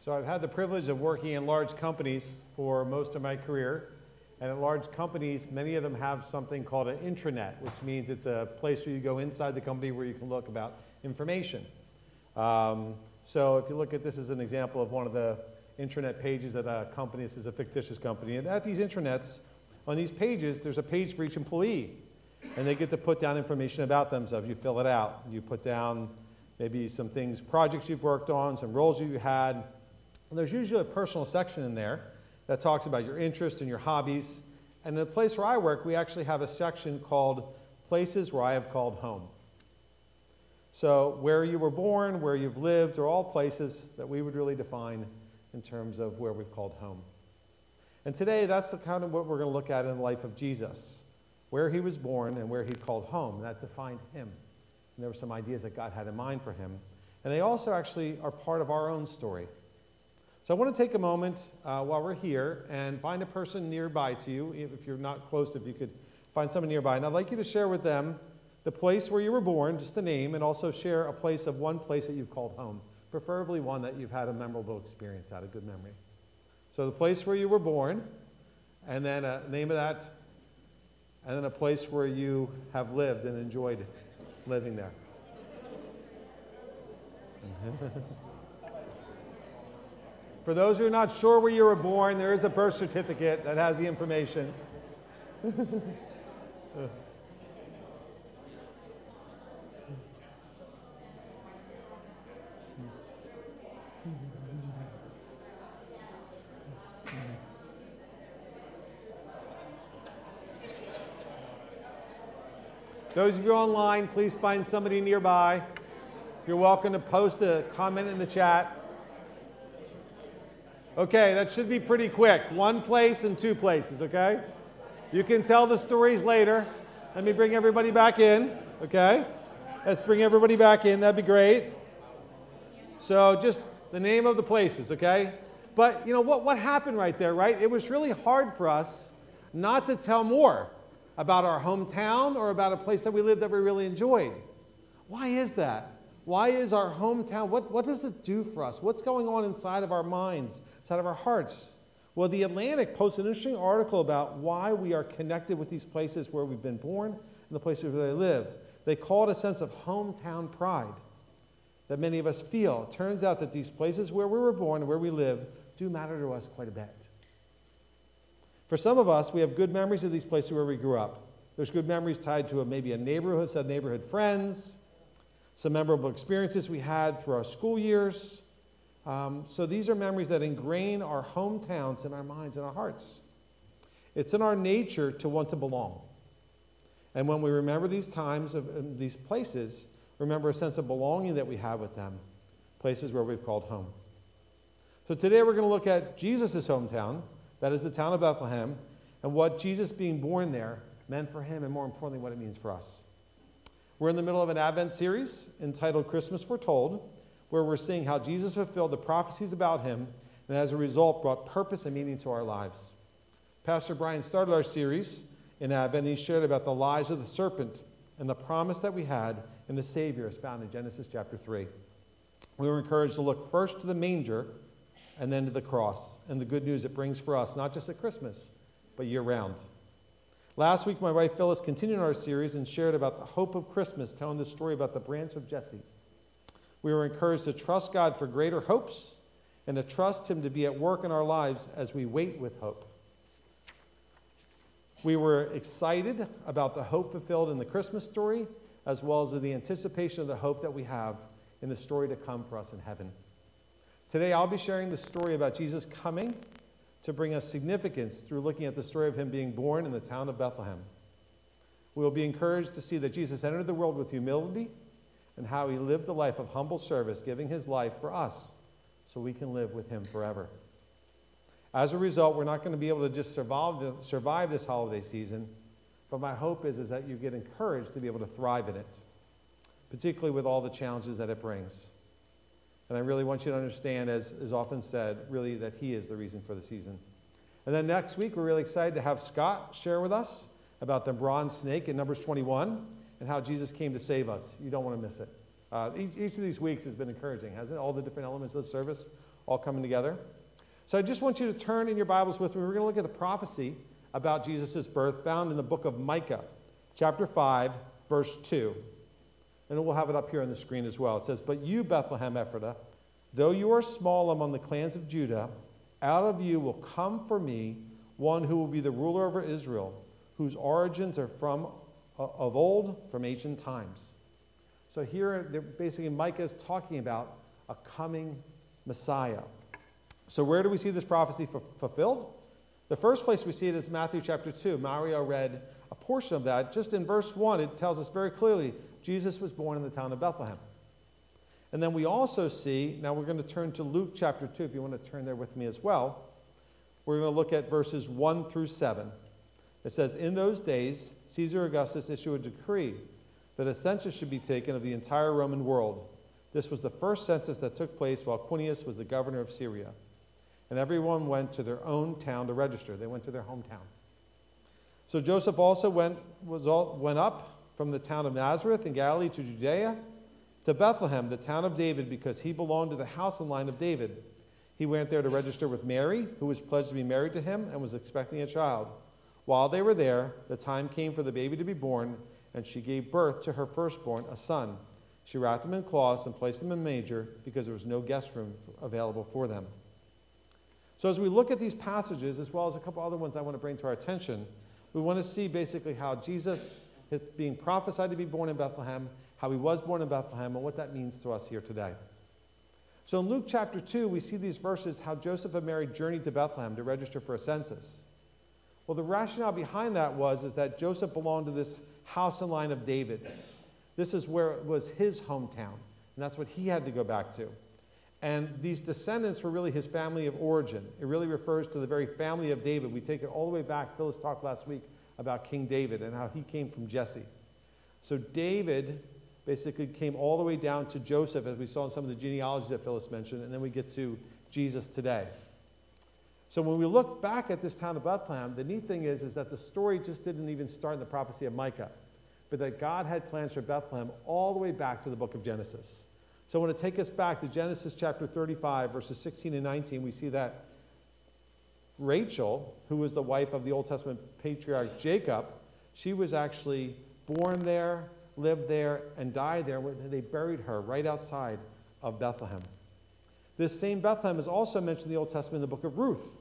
So I've had the privilege of working in large companies for most of my career. And at large companies, many of them have something called an intranet, which means it's a place where you go inside the company where you can look about information. Um, so if you look at this as an example of one of the intranet pages at a company, this is a fictitious company. And at these intranets, on these pages, there's a page for each employee. And they get to put down information about themselves. You fill it out. You put down maybe some things, projects you've worked on, some roles you had, and there's usually a personal section in there that talks about your interests and your hobbies. And in the place where I work, we actually have a section called Places Where I Have Called Home. So, where you were born, where you've lived, are all places that we would really define in terms of where we've called home. And today, that's the kind of what we're going to look at in the life of Jesus where he was born and where he called home. That defined him. And there were some ideas that God had in mind for him. And they also actually are part of our own story. So I want to take a moment uh, while we're here and find a person nearby to you. If you're not close, if you could find someone nearby. And I'd like you to share with them the place where you were born, just the name, and also share a place of one place that you've called home, preferably one that you've had a memorable experience at, a good memory. So the place where you were born, and then a name of that, and then a place where you have lived and enjoyed living there. For those who are not sure where you were born, there is a birth certificate that has the information. Those of you online, please find somebody nearby. You're welcome to post a comment in the chat. Okay, that should be pretty quick. One place and two places, okay? You can tell the stories later. Let me bring everybody back in, okay? Let's bring everybody back in. That'd be great. So, just the name of the places, okay? But, you know, what, what happened right there, right? It was really hard for us not to tell more about our hometown or about a place that we lived that we really enjoyed. Why is that? Why is our hometown, what, what does it do for us? What's going on inside of our minds, inside of our hearts? Well, the Atlantic posted an interesting article about why we are connected with these places where we've been born and the places where they live. They call it a sense of hometown pride that many of us feel. It turns out that these places where we were born and where we live do matter to us quite a bit. For some of us, we have good memories of these places where we grew up. There's good memories tied to a, maybe a neighborhood, some neighborhood friends, some memorable experiences we had through our school years. Um, so these are memories that ingrain our hometowns in our minds and our hearts. It's in our nature to want to belong. And when we remember these times of these places, remember a sense of belonging that we have with them, places where we've called home. So today we're going to look at Jesus' hometown, that is the town of Bethlehem, and what Jesus being born there meant for him, and more importantly, what it means for us. We're in the middle of an Advent series entitled Christmas Foretold, where we're seeing how Jesus fulfilled the prophecies about him and as a result brought purpose and meaning to our lives. Pastor Brian started our series in Advent. He shared about the lies of the serpent and the promise that we had in the Savior as found in Genesis chapter 3. We were encouraged to look first to the manger and then to the cross and the good news it brings for us, not just at Christmas, but year round. Last week, my wife Phyllis continued our series and shared about the hope of Christmas, telling the story about the branch of Jesse. We were encouraged to trust God for greater hopes and to trust Him to be at work in our lives as we wait with hope. We were excited about the hope fulfilled in the Christmas story, as well as the anticipation of the hope that we have in the story to come for us in heaven. Today, I'll be sharing the story about Jesus coming to bring us significance through looking at the story of him being born in the town of Bethlehem. We will be encouraged to see that Jesus entered the world with humility and how he lived a life of humble service, giving his life for us so we can live with him forever. As a result, we're not going to be able to just survive, the, survive this holiday season, but my hope is, is that you get encouraged to be able to thrive in it, particularly with all the challenges that it brings. And I really want you to understand, as is often said, really that He is the reason for the season. And then next week, we're really excited to have Scott share with us about the bronze snake in Numbers 21 and how Jesus came to save us. You don't want to miss it. Uh, each, each, of these weeks has been encouraging, hasn't it? All the different elements of the service, all coming together. So I just want you to turn in your Bibles with me. We're going to look at the prophecy about Jesus' birth found in the book of Micah, chapter 5, verse 2. And we'll have it up here on the screen as well. It says, But you, Bethlehem Ephratah, though you are small among the clans of Judah, out of you will come for me one who will be the ruler over Israel, whose origins are from uh, of old, from ancient times. So here, basically, Micah is talking about a coming Messiah. So where do we see this prophecy f- fulfilled? The first place we see it is Matthew chapter 2. Mario read a portion of that. Just in verse 1, it tells us very clearly Jesus was born in the town of Bethlehem. And then we also see, now we're going to turn to Luke chapter 2, if you want to turn there with me as well. We're going to look at verses 1 through 7. It says, In those days, Caesar Augustus issued a decree that a census should be taken of the entire Roman world. This was the first census that took place while Quirinius was the governor of Syria. And everyone went to their own town to register. They went to their hometown. So Joseph also went, was all, went up from the town of Nazareth in Galilee to Judea to Bethlehem, the town of David, because he belonged to the house and line of David. He went there to register with Mary, who was pledged to be married to him and was expecting a child. While they were there, the time came for the baby to be born, and she gave birth to her firstborn, a son. She wrapped him in cloths and placed him in a manger because there was no guest room available for them. So, as we look at these passages, as well as a couple other ones I want to bring to our attention, we want to see basically how Jesus is being prophesied to be born in Bethlehem, how he was born in Bethlehem, and what that means to us here today. So, in Luke chapter 2, we see these verses how Joseph and Mary journeyed to Bethlehem to register for a census. Well, the rationale behind that was is that Joseph belonged to this house and line of David. This is where it was his hometown, and that's what he had to go back to. And these descendants were really his family of origin. It really refers to the very family of David. We take it all the way back. Phyllis talked last week about King David and how he came from Jesse. So David basically came all the way down to Joseph, as we saw in some of the genealogies that Phyllis mentioned, and then we get to Jesus today. So when we look back at this town of Bethlehem, the neat thing is, is that the story just didn't even start in the prophecy of Micah, but that God had plans for Bethlehem all the way back to the book of Genesis. So I want to take us back to Genesis chapter 35, verses 16 and 19. We see that Rachel, who was the wife of the Old Testament patriarch Jacob, she was actually born there, lived there, and died there. They buried her right outside of Bethlehem. This same Bethlehem is also mentioned in the Old Testament in the book of Ruth.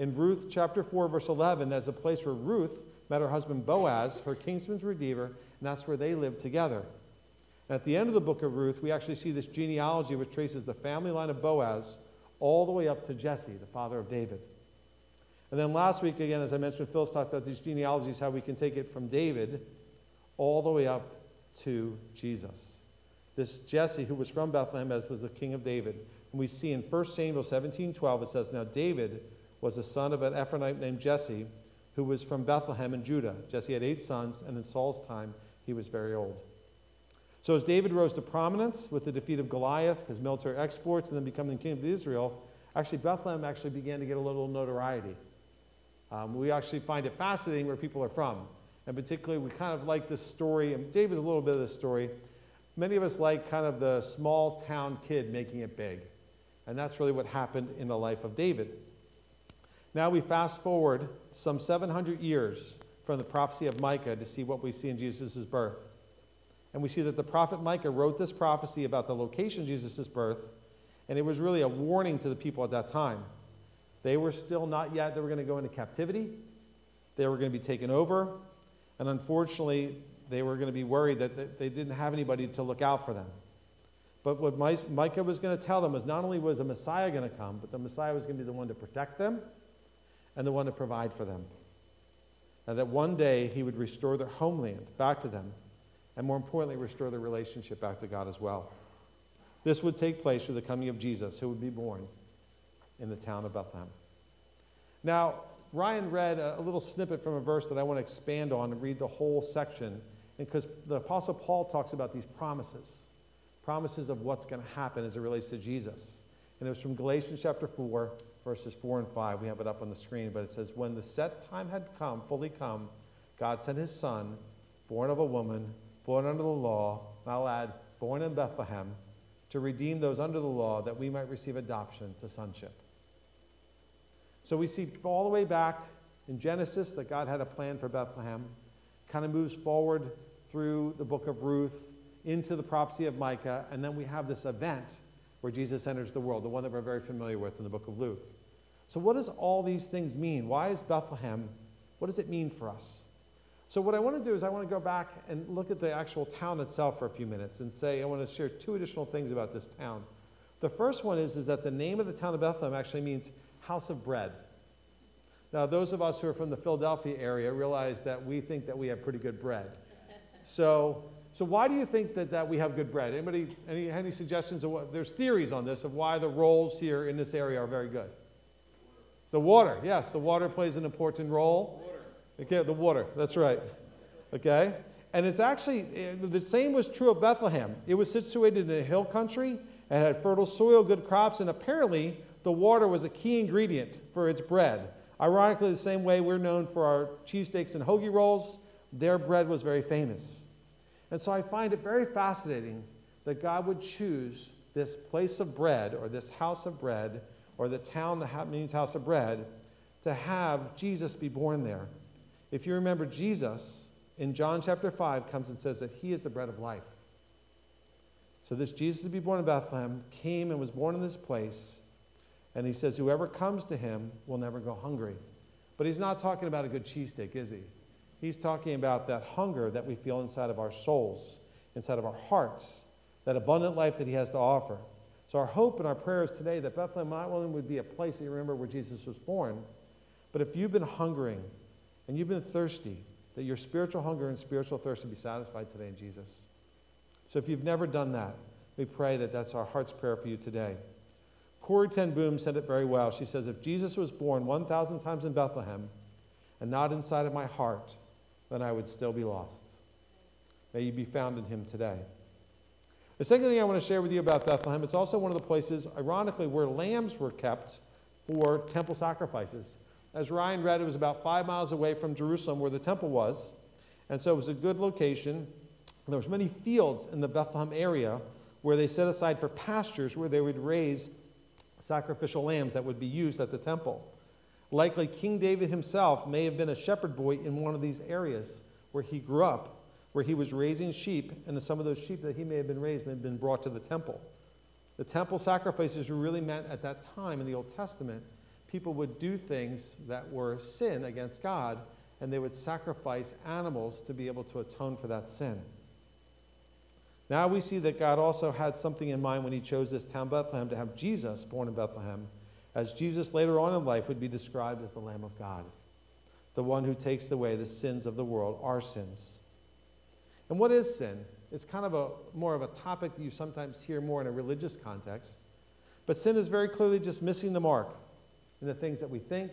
In Ruth chapter 4, verse 11, there's a place where Ruth met her husband Boaz, her kinsman's redeemer, and that's where they lived together. And at the end of the book of Ruth, we actually see this genealogy which traces the family line of Boaz all the way up to Jesse, the father of David. And then last week, again, as I mentioned, Phyllis talked about these genealogies, how we can take it from David all the way up to Jesus. This Jesse, who was from Bethlehem, as was the king of David. And we see in 1 Samuel 17 12, it says, Now David was the son of an Ephraimite named Jesse, who was from Bethlehem in Judah. Jesse had eight sons, and in Saul's time, he was very old. So, as David rose to prominence with the defeat of Goliath, his military exploits, and then becoming king of Israel, actually, Bethlehem actually began to get a little notoriety. Um, we actually find it fascinating where people are from. And particularly, we kind of like this story, and David's a little bit of this story. Many of us like kind of the small town kid making it big. And that's really what happened in the life of David. Now we fast forward some 700 years from the prophecy of Micah to see what we see in Jesus' birth. And we see that the prophet Micah wrote this prophecy about the location of Jesus' birth, and it was really a warning to the people at that time. They were still not yet, they were going to go into captivity, they were going to be taken over, and unfortunately, they were going to be worried that they didn't have anybody to look out for them. But what Micah was going to tell them was not only was a Messiah going to come, but the Messiah was going to be the one to protect them and the one to provide for them. And that one day he would restore their homeland back to them, and more importantly, restore their relationship back to God as well. This would take place through the coming of Jesus, who would be born in the town of Bethlehem. Now, Ryan read a, little snippet from a verse that I want to expand on and read the whole section, because the Apostle Paul talks about these promises promises of what's going to happen as it relates to Jesus. And it was from Galatians chapter 4, verses 4 and 5. We have it up on the screen, but it says, When the set time had come, fully come, God sent his son, born of a woman, born under the law, and I'll add, born in Bethlehem, to redeem those under the law that we might receive adoption to sonship. So we see all the way back in Genesis that God had a plan for Bethlehem, kind of moves forward through the book of Ruth into the prophecy of Micah, and then we have this event where Jesus enters the world, the one that we're very familiar with in the book of Luke. So, what does all these things mean? Why is Bethlehem? What does it mean for us? So, what I want to do is, I want to go back and look at the actual town itself for a few minutes and say, I want to share two additional things about this town. The first one is, is that the name of the town of Bethlehem actually means house of bread. Now, those of us who are from the Philadelphia area realize that we think that we have pretty good bread. So, so why do you think that, that we have good bread? Anybody, any, any suggestions of what, there's theories on this of why the rolls here in this area are very good. The water, yes, the water plays an important role. Okay, the water, that's right. Okay? And it's actually, eh, the same was true of Bethlehem. It was situated in a hill country, it had fertile soil, good crops, and apparently the water was a key ingredient for its bread. Ironically, the same way we're known for our cheesesteaks and hoagie rolls, their bread was very famous. And so I find it very fascinating that God would choose this place of bread or this house of bread or the town that means house of bread to have Jesus be born there. If you remember, Jesus in John chapter 5 comes and says that he is the bread of life. So, this Jesus to be born in Bethlehem came and was born in this place. And he says, Whoever comes to him will never go hungry. But he's not talking about a good cheesesteak, is he? He's talking about that hunger that we feel inside of our souls, inside of our hearts, that abundant life that he has to offer. So, our hope and our prayer is today that Bethlehem not only would be a place that you remember where Jesus was born, but if you've been hungering and you've been thirsty, that your spiritual hunger and spiritual thirst will be satisfied today in Jesus. So, if you've never done that, we pray that that's our heart's prayer for you today. Corrie Ten Boom said it very well. She says, If Jesus was born 1,000 times in Bethlehem and not inside of my heart, then I would still be lost. May you be found in him today. The second thing I want to share with you about Bethlehem, it's also one of the places, ironically, where lambs were kept for temple sacrifices. As Ryan read, it was about five miles away from Jerusalem where the temple was. And so it was a good location. There was many fields in the Bethlehem area where they set aside for pastures where they would raise sacrificial lambs that would be used at the temple. Likely, King David himself may have been a shepherd boy in one of these areas where he grew up where he was raising sheep, and some of those sheep that he may have been raised may have been brought to the temple. The temple sacrifices were really meant at that time in the Old Testament. People would do things that were sin against God, and they would sacrifice animals to be able to atone for that sin. Now we see that God also had something in mind when he chose this town, Bethlehem, to have Jesus born in Bethlehem, as Jesus later on in life would be described as the Lamb of God, the one who takes away the sins of the world, our sins. And what is sin? It's kind of a more of a topic that you sometimes hear more in a religious context. But sin is very clearly just missing the mark in the things that we think,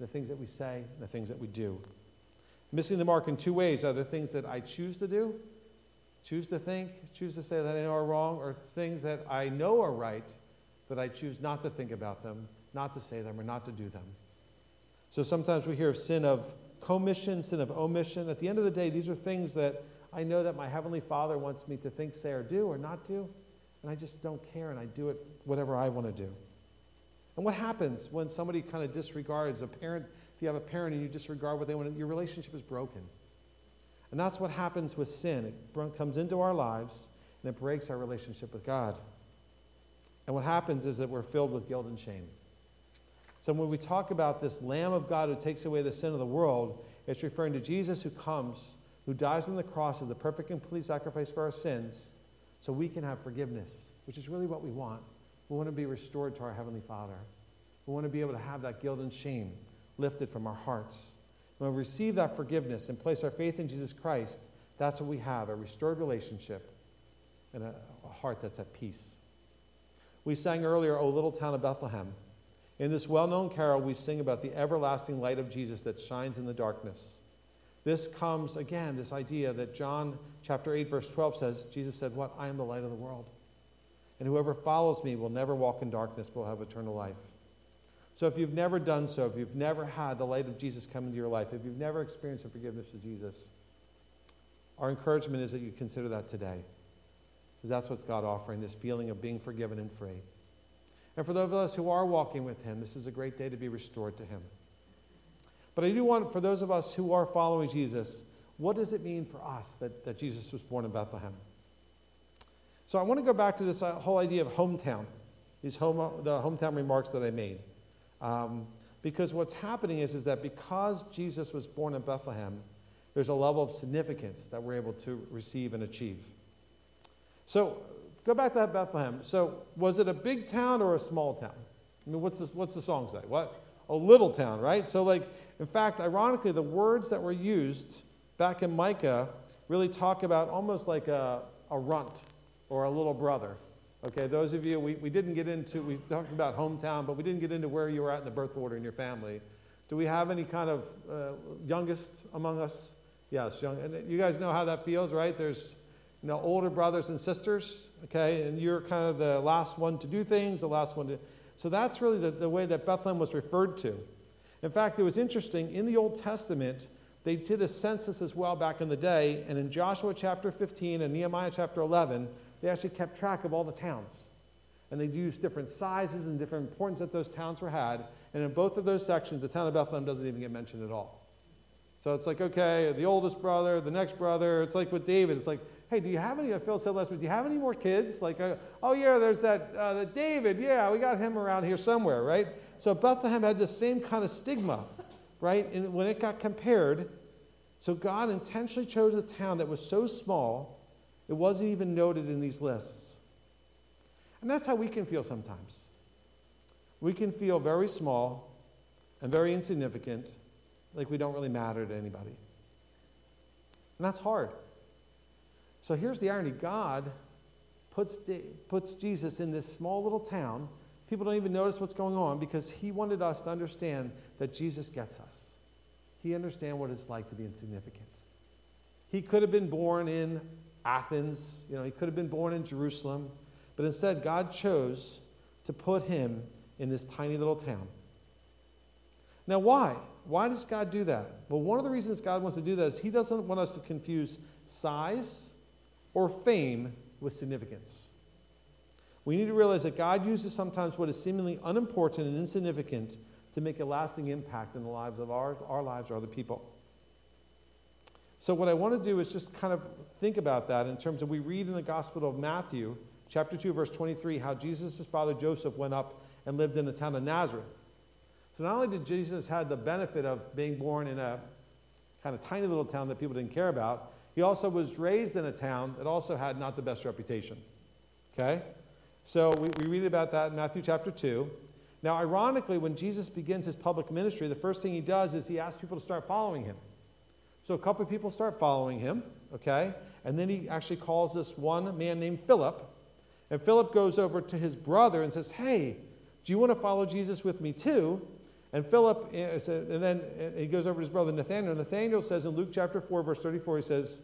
the things that we say, the things that we do. Missing the mark in two ways are the things that I choose to do, choose to think, choose to say that I know are wrong, or things that I know are right, but I choose not to think about them, not to say them, or not to do them. So sometimes we hear of sin of commission, sin of omission. At the end of the day, these are things that I know that my Heavenly Father wants me to think, say, or do or not do, and I just don't care and I do it whatever I want to do. And what happens when somebody kind of disregards a parent? If you have a parent and you disregard what they want, your relationship is broken. And that's what happens with sin. It comes into our lives and it breaks our relationship with God. And what happens is that we're filled with guilt and shame. So when we talk about this Lamb of God who takes away the sin of the world, it's referring to Jesus who comes who dies on the cross as the perfect and complete sacrifice for our sins so we can have forgiveness, which is really what we want. We want to be restored to our Heavenly Father. We want to be able to have that guilt and shame lifted from our hearts. When we receive that forgiveness and place our faith in Jesus Christ, that's what we have a restored relationship and a, a heart that's at peace. We sang earlier, O Little Town of Bethlehem. In this well known carol, we sing about the everlasting light of Jesus that shines in the darkness. This comes again, this idea that John chapter 8, verse 12 says, Jesus said, What? I am the light of the world. And whoever follows me will never walk in darkness, but will have eternal life. So if you've never done so, if you've never had the light of Jesus come into your life, if you've never experienced the forgiveness of Jesus, our encouragement is that you consider that today. Because that's what's God offering this feeling of being forgiven and free. And for those of us who are walking with Him, this is a great day to be restored to Him. But I do want, for those of us who are following Jesus, what does it mean for us that, that Jesus was born in Bethlehem? So I want to go back to this uh, whole idea of hometown, these home, the hometown remarks that I made. Um, because what's happening is, is that because Jesus was born in Bethlehem, there's a level of significance that we're able to receive and achieve. So go back to that Bethlehem. So was it a big town or a small town? I mean, what's, this, what's the song say? What? A little town, right? So, like, in fact, ironically, the words that were used back in Micah really talk about almost like a, a runt or a little brother. Okay, those of you, we, we didn't get into, we talked about hometown, but we didn't get into where you were at in the birth order in your family. Do we have any kind of uh, youngest among us? Yes, young. And you guys know how that feels, right? There's, you know, older brothers and sisters, okay, and you're kind of the last one to do things, the last one to. So that's really the, the way that Bethlehem was referred to. In fact, it was interesting, in the Old Testament, they did a census as well back in the day, and in Joshua chapter 15 and Nehemiah chapter 11, they actually kept track of all the towns. And they used different sizes and different importance that those towns were had. And in both of those sections, the town of Bethlehem doesn't even get mentioned at all. So it's like, okay, the oldest brother, the next brother. It's like with David. It's like, hey, do you have any, Phil said last week, do you have any more kids? Like, uh, oh, yeah, there's that uh, the David. Yeah, we got him around here somewhere, right? So Bethlehem had the same kind of stigma, right? And when it got compared, so God intentionally chose a town that was so small it wasn't even noted in these lists. And that's how we can feel sometimes. We can feel very small and very insignificant, like we don't really matter to anybody. And that's hard. So here's the irony God puts, puts Jesus in this small little town. People don't even notice what's going on because he wanted us to understand that Jesus gets us. He understands what it's like to be insignificant. He could have been born in Athens. You know, he could have been born in Jerusalem. But instead, God chose to put him in this tiny little town. Now, why? Why does God do that? Well, one of the reasons God wants to do that is he doesn't want us to confuse size or fame with significance. We need to realize that God uses sometimes what is seemingly unimportant and insignificant to make a lasting impact in the lives of our, our lives or other people. So, what I want to do is just kind of think about that in terms of we read in the Gospel of Matthew, chapter 2, verse 23, how Jesus' father Joseph went up and lived in the town of Nazareth. So, not only did Jesus have the benefit of being born in a kind of tiny little town that people didn't care about, he also was raised in a town that also had not the best reputation. Okay? So, we, we read about that in Matthew chapter 2. Now, ironically, when Jesus begins his public ministry, the first thing he does is he asks people to start following him. So a couple of people start following him, okay? And then he actually calls this one man named Philip. And Philip goes over to his brother and says, Hey, do you want to follow Jesus with me too? And Philip, eh, and then he goes over to his brother Nathaniel. Nathaniel says in Luke chapter 4, verse 34, he says,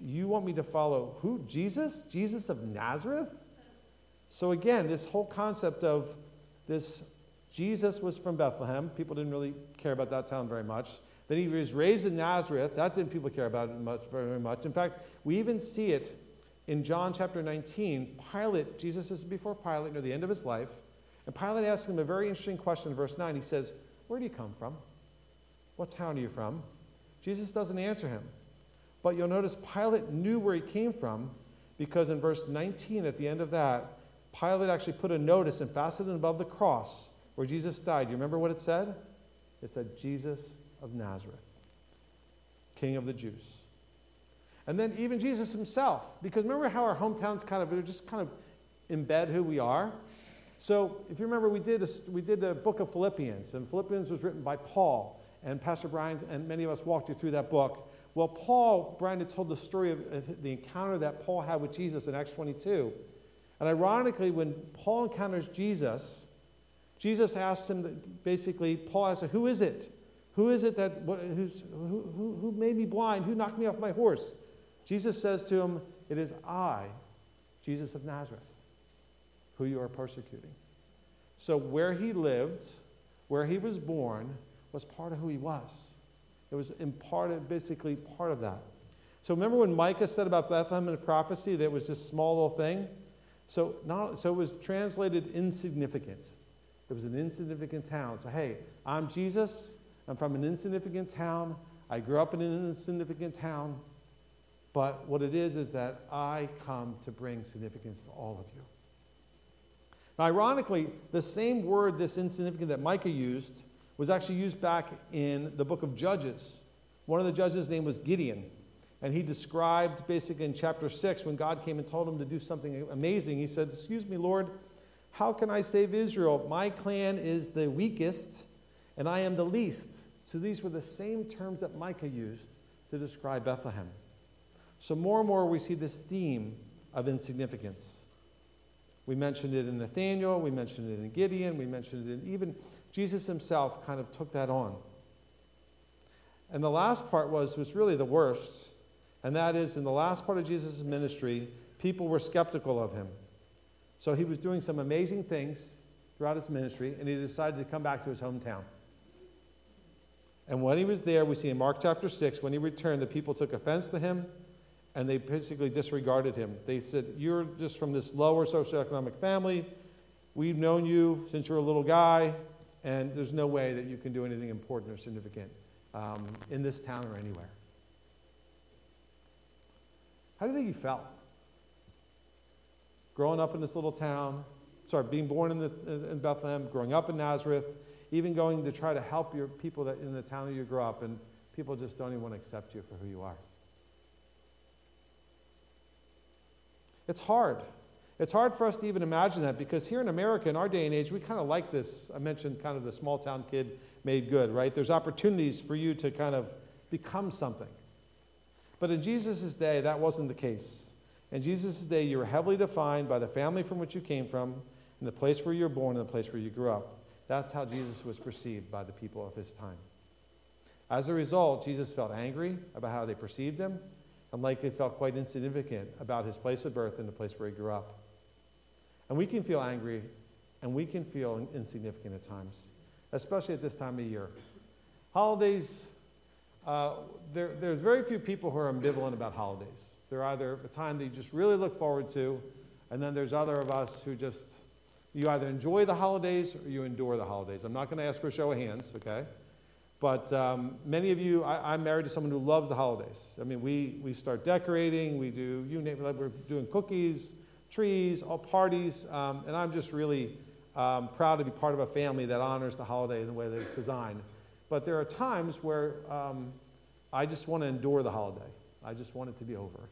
You want me to follow who? Jesus? Jesus of Nazareth? So again, this whole concept of this Jesus was from Bethlehem. People didn't really care about that town very much. Then he was raised in Nazareth. That didn't people care about much, very much. In fact, we even see it in John chapter 19. Pilate, Jesus is before Pilate near the end of his life. And Pilate asks him a very interesting question in verse 9. He says, Where do you come from? What town are you from? Jesus doesn't answer him. But you'll notice Pilate knew where he came from because in verse 19, at the end of that, Pilate actually put a notice and fastened it above the cross where Jesus died. Do you remember what it said? It said, Jesus of Nazareth, King of the Jews. And then even Jesus himself, because remember how our hometowns kind of just kind of embed who we are? So if you remember, we did, a, we did the book of Philippians, and Philippians was written by Paul, and Pastor Brian and many of us walked you through that book. Well, Paul, Brian had told the story of the encounter that Paul had with Jesus in Acts 22. And ironically, when Paul encounters Jesus, Jesus asks him, basically, Paul asks, Who is it? Who is it that, what, who's, who, who, who made me blind? Who knocked me off my horse? Jesus says to him, It is I, Jesus of Nazareth, who you are persecuting. So, where he lived, where he was born, was part of who he was. It was imparted, basically part of that. So remember when Micah said about Bethlehem in prophecy that was this small little thing? So, not, so it was translated insignificant. It was an insignificant town. So, hey, I'm Jesus. I'm from an insignificant town. I grew up in an insignificant town. But what it is is that I come to bring significance to all of you. Now, ironically, the same word, this insignificant, that Micah used was actually used back in the book of Judges. One of the judges' name was Gideon. And he described basically in chapter 6 when God came and told him to do something amazing. He said, Excuse me, Lord, how can I save Israel? My clan is the weakest and I am the least. So these were the same terms that Micah used to describe Bethlehem. So more and more we see this theme of insignificance. We mentioned it in Nathaniel, we mentioned it in Gideon, we mentioned it in even Jesus himself kind of took that on. And the last part was, was really the worst, and that is in the last part of Jesus' ministry, people were skeptical of him. So he was doing some amazing things throughout his ministry, and he decided to come back to his hometown. And when he was there, we see in Mark chapter 6, when he returned, the people took offense to him and they basically disregarded him. They said, You're just from this lower socioeconomic family. We've known you since you were a little guy, and there's no way that you can do anything important or significant um, in this town or anywhere. How do you think he felt? Growing up in this little town, sorry, being born in, the, in Bethlehem, growing up in Nazareth, even going to try to help your people that in the town you grew up, and people just don't even want to accept you for who you are. It's hard. It's hard for us to even imagine that because here in America, in our day and age, we kind of like this. I mentioned kind of the small town kid made good, right? There's opportunities for you to kind of become something. But in Jesus' day, that wasn't the case. In Jesus' day, you were heavily defined by the family from which you came from, and the place where you were born, and the place where you grew up. That's how Jesus was perceived by the people of his time. As a result, Jesus felt angry about how they perceived him, and likely felt quite insignificant about his place of birth and the place where he grew up. And we can feel angry and we can feel insignificant at times, especially at this time of year. Holidays, uh, there, there's very few people who are ambivalent about holidays. They're either a time that you just really look forward to, and then there's other of us who just, you either enjoy the holidays or you endure the holidays. I'm not going to ask for a show of hands, okay? But um, many of you, I, am married to someone who loves the holidays. I mean, we, we start decorating, we do, you name it, we're doing cookies, trees, all parties, um, and I'm just really um, proud to be part of a family that honors the holiday in the way that it's designed. But there are times where um, I just want to endure the holiday. I just want it to be over.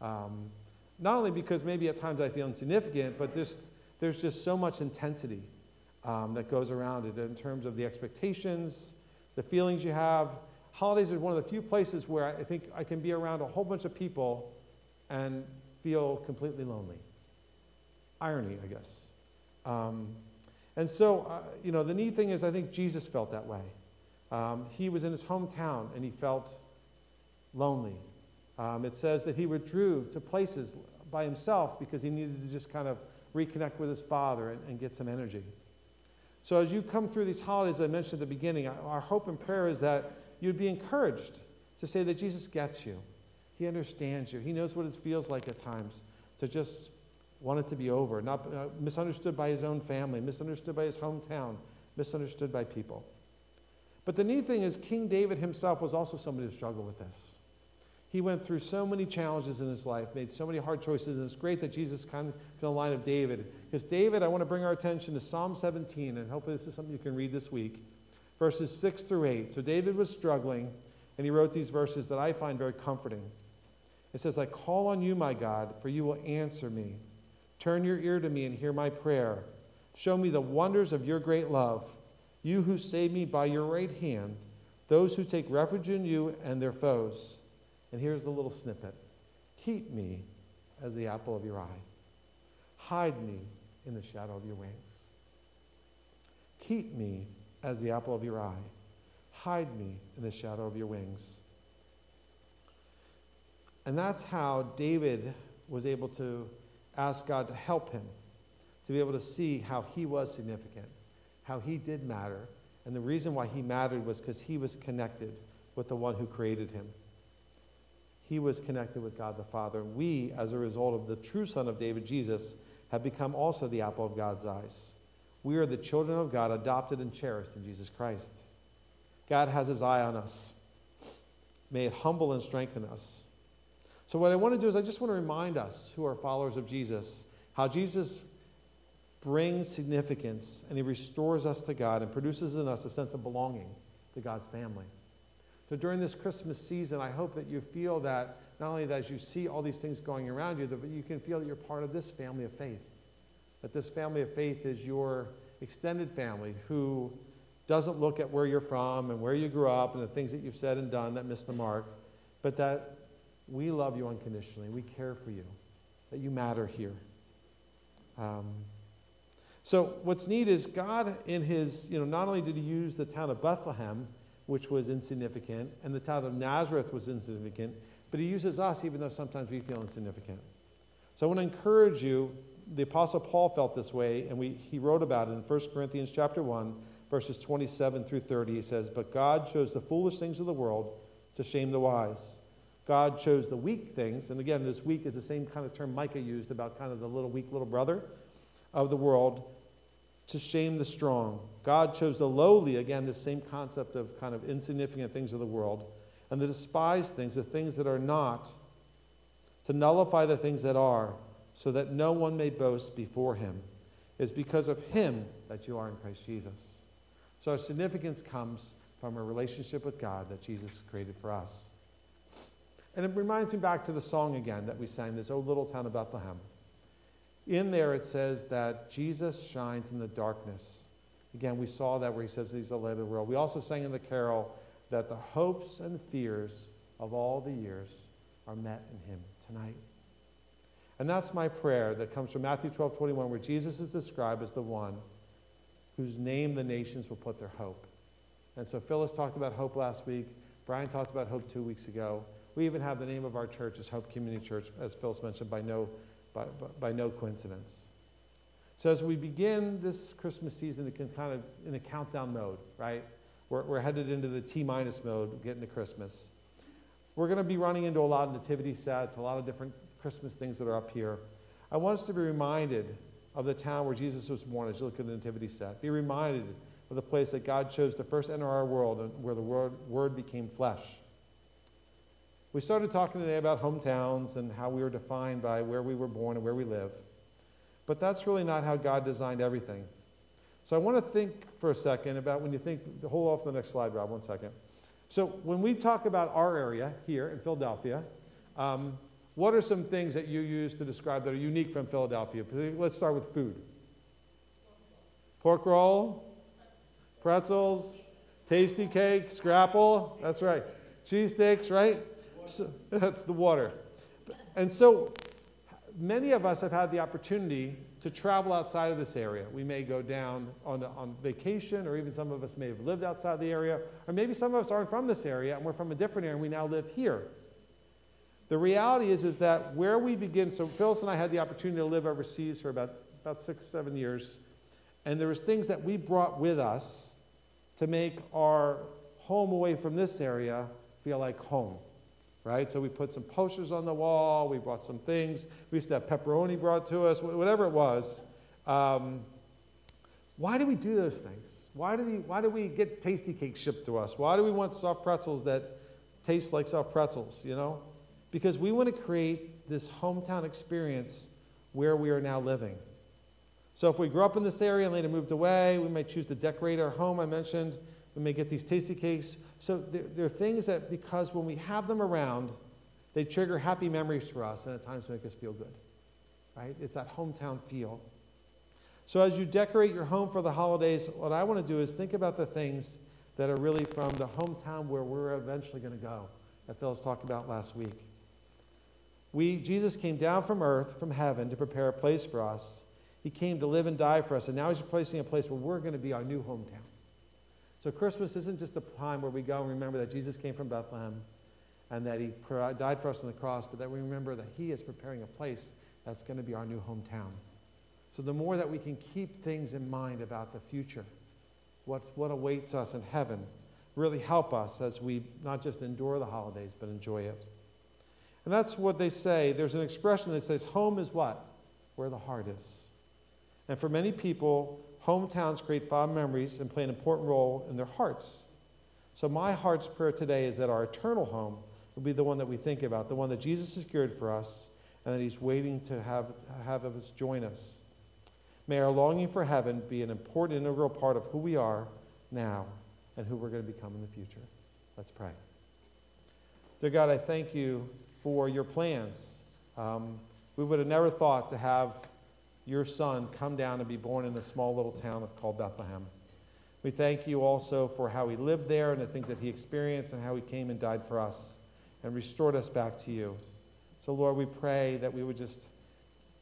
Um, not only because maybe at times I feel insignificant, but just, there's just so much intensity um, that goes around it in terms of the expectations, the feelings you have. Holidays are one of the few places where I think I can be around a whole bunch of people and feel completely lonely. Irony, I guess. Um, and so, uh, you know, the neat thing is, I think Jesus felt that way. Um, he was in his hometown and he felt lonely. Um, it says that he withdrew to places by himself because he needed to just kind of reconnect with his father and, and get some energy. So, as you come through these holidays, I mentioned at the beginning, our hope and prayer is that you'd be encouraged to say that Jesus gets you. He understands you. He knows what it feels like at times to just want it to be over, not uh, misunderstood by his own family, misunderstood by his hometown, misunderstood by people. But the neat thing is, King David himself was also somebody who struggled with this. He went through so many challenges in his life, made so many hard choices, and it's great that Jesus of in the line of David. Because David, I want to bring our attention to Psalm 17, and hopefully this is something you can read this week, verses 6 through 8. So David was struggling, and he wrote these verses that I find very comforting. It says, I call on you, my God, for you will answer me. Turn your ear to me and hear my prayer. Show me the wonders of your great love, you who save me by your right hand, those who take refuge in you and their foes. And here's the little snippet Keep me as the apple of your eye, hide me in the shadow of your wings. Keep me as the apple of your eye, hide me in the shadow of your wings. And that's how David was able to ask God to help him, to be able to see how he was significant, how he did matter. And the reason why he mattered was because he was connected with the one who created him. He was connected with God the Father. And we, as a result of the true Son of David, Jesus, have become also the apple of God's eyes. We are the children of God, adopted and cherished in Jesus Christ. God has his eye on us. May it humble and strengthen us. So, what I want to do is, I just want to remind us who are followers of Jesus how Jesus brings significance and he restores us to God and produces in us a sense of belonging to God's family. So during this Christmas season, I hope that you feel that not only that as you see all these things going around you, but you can feel that you're part of this family of faith. That this family of faith is your extended family who doesn't look at where you're from and where you grew up and the things that you've said and done that miss the mark, but that we love you unconditionally. We care for you, that you matter here. Um, so what's neat is God in his, you know, not only did he use the town of Bethlehem, which was insignificant, and the town of Nazareth was insignificant, but he uses us even though sometimes we feel insignificant. So I want to encourage you, the Apostle Paul felt this way, and we, he wrote about it in 1 Corinthians chapter 1, verses 27 through 30. He says, But God chose the foolish things of the world to shame the wise. God chose the weak things, and again, this weak is the same kind of term Micah used about kind of the little weak little brother of the world to shame the strong. God chose the lowly, again, the same concept of kind of insignificant things of the world, and the despised things, the things that are not, to nullify the things that are, so that no one may boast before him. It's because of him that you are in Christ Jesus. So our significance comes from a relationship with God that Jesus created for us. And it reminds me back to the song again that we sang, this old little town of Bethlehem. In there, it says that Jesus shines in the darkness. Again, we saw that where he says he's the light of the world. We also sang in the carol that the hopes and fears of all the years are met in him tonight. And that's my prayer that comes from Matthew 12 21, where Jesus is described as the one whose name the nations will put their hope. And so Phyllis talked about hope last week. Brian talked about hope two weeks ago. We even have the name of our church as Hope Community Church, as Phyllis mentioned, by no by, by, by no coincidence. So as we begin this Christmas season, it can kind of in a countdown mode, right? We're, we're headed into the T minus mode, getting to Christmas. We're going to be running into a lot of nativity sets, a lot of different Christmas things that are up here. I want us to be reminded of the town where Jesus was born as you look at the nativity set. Be reminded of the place that God chose to first enter our world and where the word, word became flesh. We started talking today about hometowns and how we were defined by where we were born and where we live. But that's really not how God designed everything. So I want to think for a second about when you think, hold off the next slide, Rob, one second. So when we talk about our area here in Philadelphia, um, what are some things that you use to describe that are unique from Philadelphia? Let's start with food. Pork roll, pretzels, Tastykake, scrapple, that's right. Cheesesteaks, right? So, that's the water. And so many of us have had the opportunity to travel outside of this area. We may go down on, on vacation, or even some of us may have lived outside the area, or maybe some of us aren't from this area and we're from a different area and we now live here. The reality is, is that where we begin, so Phyllis and I had the opportunity to live overseas for about, about six, seven years, and there was things that we brought with us to make our home away from this area feel like home right? So we put some posters on the wall, we brought some things. We used to have pepperoni brought to us, whatever it was. Um, why do we do those things? Why do, we, why do we get Tastykakes shipped to us? Why do we want soft pretzels that taste like soft pretzels, you know? Because we want to create this hometown experience where we are now living. So if we grew up in this area and later moved away, we might choose to decorate our home, I mentioned. We may get these Tastykakes. So there, are things that, because when we have them around, they trigger happy memories for us and at times make us feel good. Right? It's that hometown feel. So as you decorate your home for the holidays, what I want to do is think about the things that are really from the hometown where we're eventually going to go, that Phyllis talked about last week. We, Jesus came down from earth, from heaven, to prepare a place for us. He came to live and die for us, and now he's placing a place where we're going to be our new hometown. So Christmas isn't just a time where we go and remember that Jesus came from Bethlehem and that he died for us on the cross, but that we remember that he is preparing a place that's going to be our new hometown. So the more that we can keep things in mind about the future, what, what awaits us in heaven, really help us as we not just endure the holidays, but enjoy it. And that's what they say. There's an expression that says, home is what? Where the heart is. And for many people, hometowns create fond memories and play an important role in their hearts. So, my heart's prayer today is that our eternal home will be the one that we think about, the one that Jesus secured for us, and that He's waiting to have, have us join us. May our longing for heaven be an important, integral part of who we are now and who we're going to become in the future. Let's pray. Dear God, I thank you for your plans. Um, we would have never thought to have your son come down and be born in a small little town of, called Bethlehem. We thank you also for how he lived there and the things that he experienced and how he came and died for us and restored us back to you. So, Lord, we pray that we would just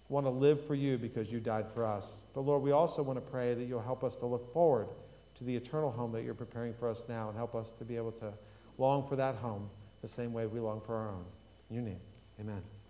want to live for you because you died for us. But, Lord, we also want to pray that you'll help us to look forward to the eternal home that you're preparing for us now and help us to be able to long for that home the same way we long for our own. In your name, amen.